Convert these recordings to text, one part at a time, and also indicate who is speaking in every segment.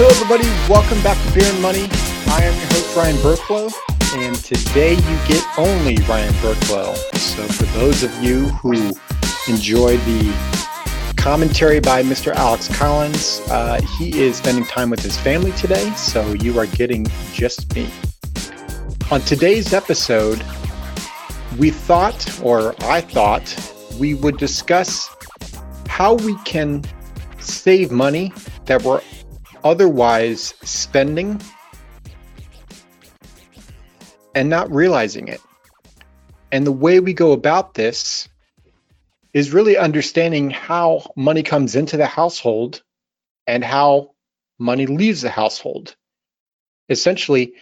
Speaker 1: Hello, everybody. Welcome back to Beer and Money. I am your host, Ryan Burklow, and today you get only Ryan Burklow. So, for those of you who enjoy the commentary by Mr. Alex Collins, uh, he is spending time with his family today, so you are getting just me. On today's episode, we thought, or I thought, we would discuss how we can save money that we're otherwise spending and not realizing it. And the way we go about this is really understanding how money comes into the household and how money leaves the household. Essentially,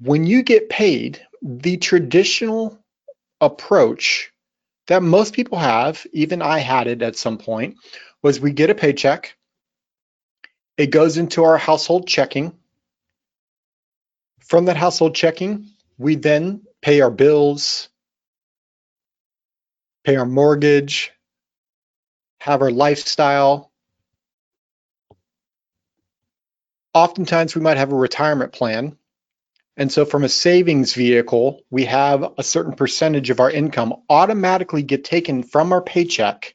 Speaker 1: when you get paid, the traditional approach that most people have, even I had it at some point, was we get a paycheck, it goes into our household checking. From that household checking, we then pay our bills, pay our mortgage, have our lifestyle. Oftentimes, we might have a retirement plan. And so, from a savings vehicle, we have a certain percentage of our income automatically get taken from our paycheck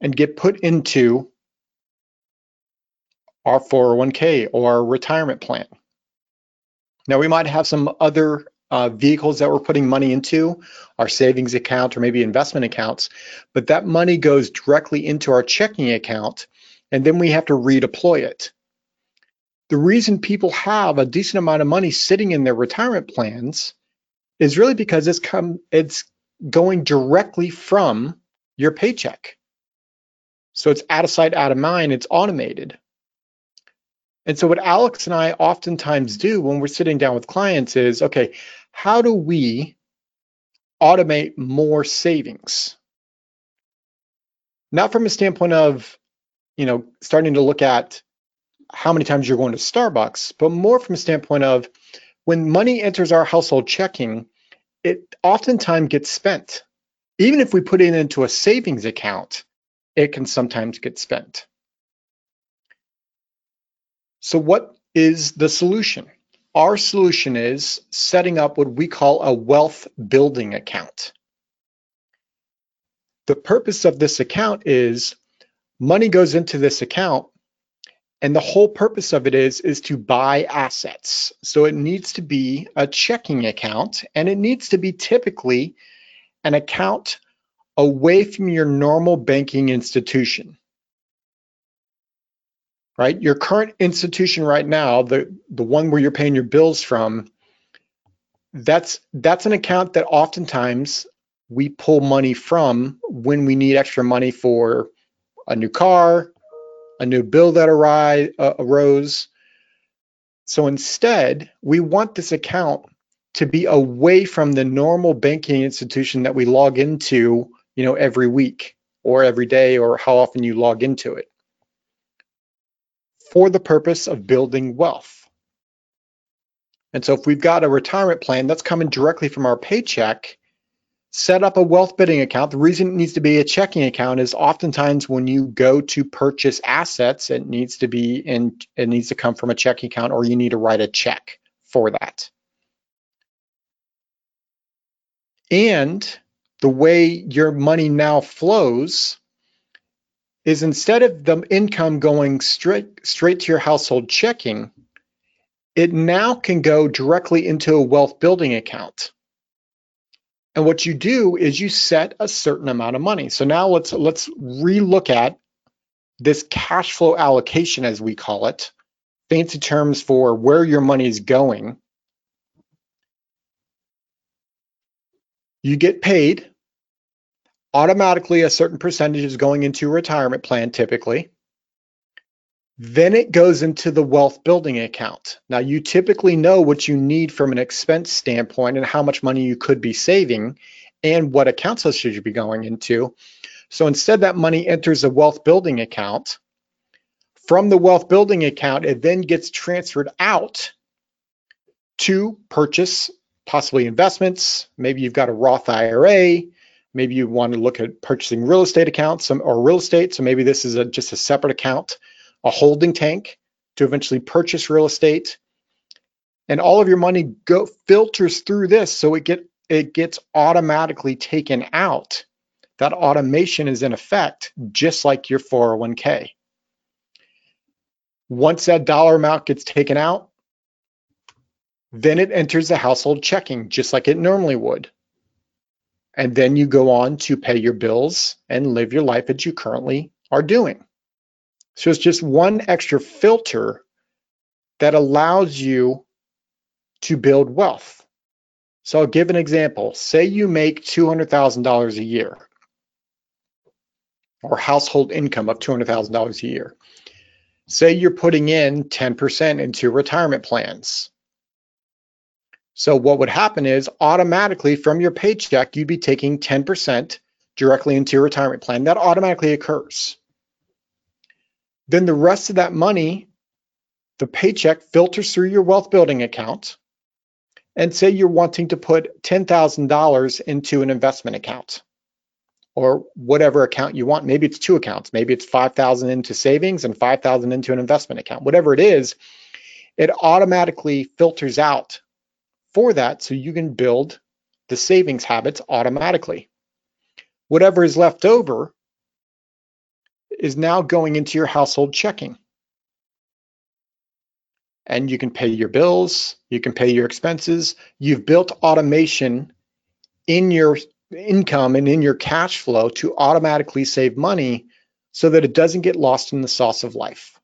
Speaker 1: and get put into our 401k or our retirement plan. Now, we might have some other uh, vehicles that we're putting money into, our savings account or maybe investment accounts, but that money goes directly into our checking account and then we have to redeploy it. The reason people have a decent amount of money sitting in their retirement plans is really because it's come it's going directly from your paycheck. So it's out of sight, out of mind, it's automated. And so what Alex and I oftentimes do when we're sitting down with clients is, okay, how do we automate more savings? Not from a standpoint of, you know, starting to look at how many times you're going to Starbucks, but more from a standpoint of when money enters our household checking, it oftentimes gets spent. Even if we put it into a savings account, it can sometimes get spent. So what is the solution? Our solution is setting up what we call a wealth building account. The purpose of this account is money goes into this account and the whole purpose of it is is to buy assets. So it needs to be a checking account and it needs to be typically an account away from your normal banking institution right? Your current institution right now, the the one where you're paying your bills from, that's that's an account that oftentimes we pull money from when we need extra money for a new car, a new bill that arise, uh, arose. So instead, we want this account to be away from the normal banking institution that we log into, you know, every week or every day or how often you log into it for the purpose of building wealth. And so if we've got a retirement plan that's coming directly from our paycheck, set up a wealth building account. The reason it needs to be a checking account is oftentimes when you go to purchase assets, it needs to be in it needs to come from a checking account or you need to write a check for that. And the way your money now flows is instead of the income going straight straight to your household checking, it now can go directly into a wealth building account. And what you do is you set a certain amount of money. So now let's let's relook at this cash flow allocation as we call it, fancy terms for where your money is going. You get paid automatically a certain percentage is going into a retirement plan typically. Then it goes into the wealth building account. Now, you typically know what you need from an expense standpoint and how much money you could be saving and what accounts should you be going into. So instead, that money enters a wealth building account. From the wealth building account, it then gets transferred out to purchase possibly investments. Maybe you've got a Roth IRA, Maybe you want to look at purchasing real estate accounts or real estate. So maybe this is a, just a separate account, a holding tank to eventually purchase real estate. And all of your money go filters through this so it get it gets automatically taken out. That automation is in effect just like your 401k. Once that dollar amount gets taken out, then it enters the household checking just like it normally would. And then you go on to pay your bills and live your life as you currently are doing. So it's just one extra filter that allows you to build wealth. So I'll give an example. Say you make $200,000 a year or household income of $200,000 a year. Say you're putting in 10% into retirement plans. So what would happen is automatically from your paycheck, you'd be taking 10% directly into your retirement plan. That automatically occurs. Then the rest of that money, the paycheck filters through your wealth building account. And say you're wanting to put $10,000 into an investment account or whatever account you want. Maybe it's two accounts. Maybe it's 5,000 into savings and 5,000 into an investment account. Whatever it is, it automatically filters out for that so you can build the savings habits automatically. Whatever is left over is now going into your household checking. And you can pay your bills, you can pay your expenses. You've built automation in your income and in your cash flow to automatically save money so that it doesn't get lost in the sauce of life.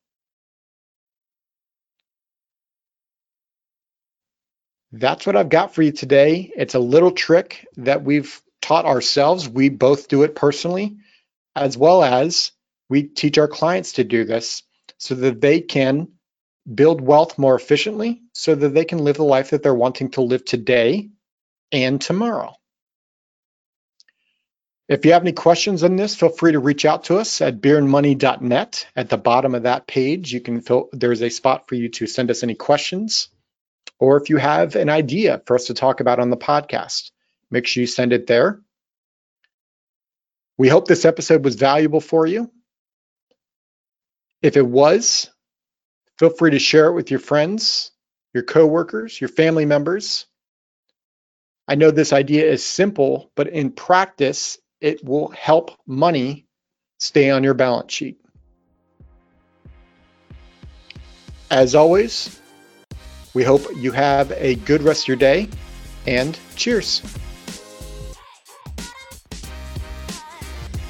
Speaker 1: That's what I've got for you today. It's a little trick that we've taught ourselves. We both do it personally, as well as we teach our clients to do this so that they can build wealth more efficiently, so that they can live the life that they're wanting to live today and tomorrow. If you have any questions on this, feel free to reach out to us at beerandmoney.net. At the bottom of that page, you can fill, there's a spot for you to send us any questions or if you have an idea for us to talk about on the podcast, make sure you send it there. We hope this episode was valuable for you. If it was, feel free to share it with your friends, your coworkers, your family members. I know this idea is simple, but in practice, it will help money stay on your balance sheet. As always, we hope you have a good rest of your day and cheers.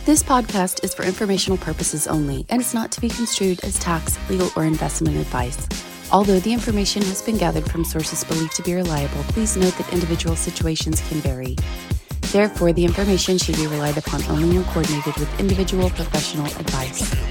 Speaker 2: This podcast is for informational purposes only and is not to be construed as tax, legal, or investment advice. Although the information has been gathered from sources believed to be reliable, please note that individual situations can vary. Therefore, the information should be relied upon only when coordinated with individual professional advice.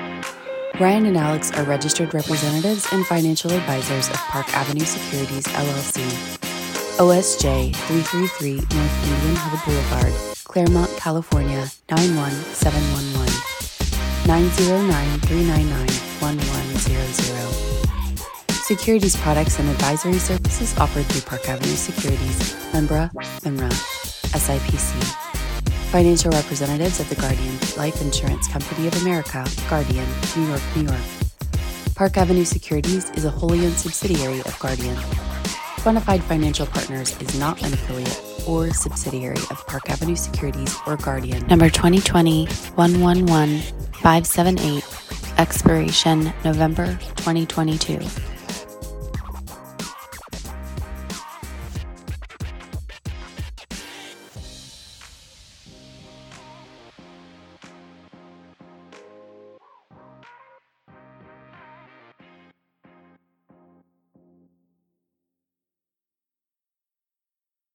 Speaker 2: Ryan and Alex are registered representatives and financial advisors of Park Avenue Securities LLC. OSJ 333 North Indian Hill Boulevard, Claremont, California 91711. 909-399-1100. Securities products and advisory services offered through Park Avenue Securities, Membra, FINRA, SIPC. Financial representatives of the Guardian Life Insurance Company of America, Guardian, New York, New York. Park Avenue Securities is a wholly owned subsidiary of Guardian. Quantified Financial Partners is not an affiliate or subsidiary of Park Avenue Securities or Guardian. Number 2020 111 578, expiration November 2022.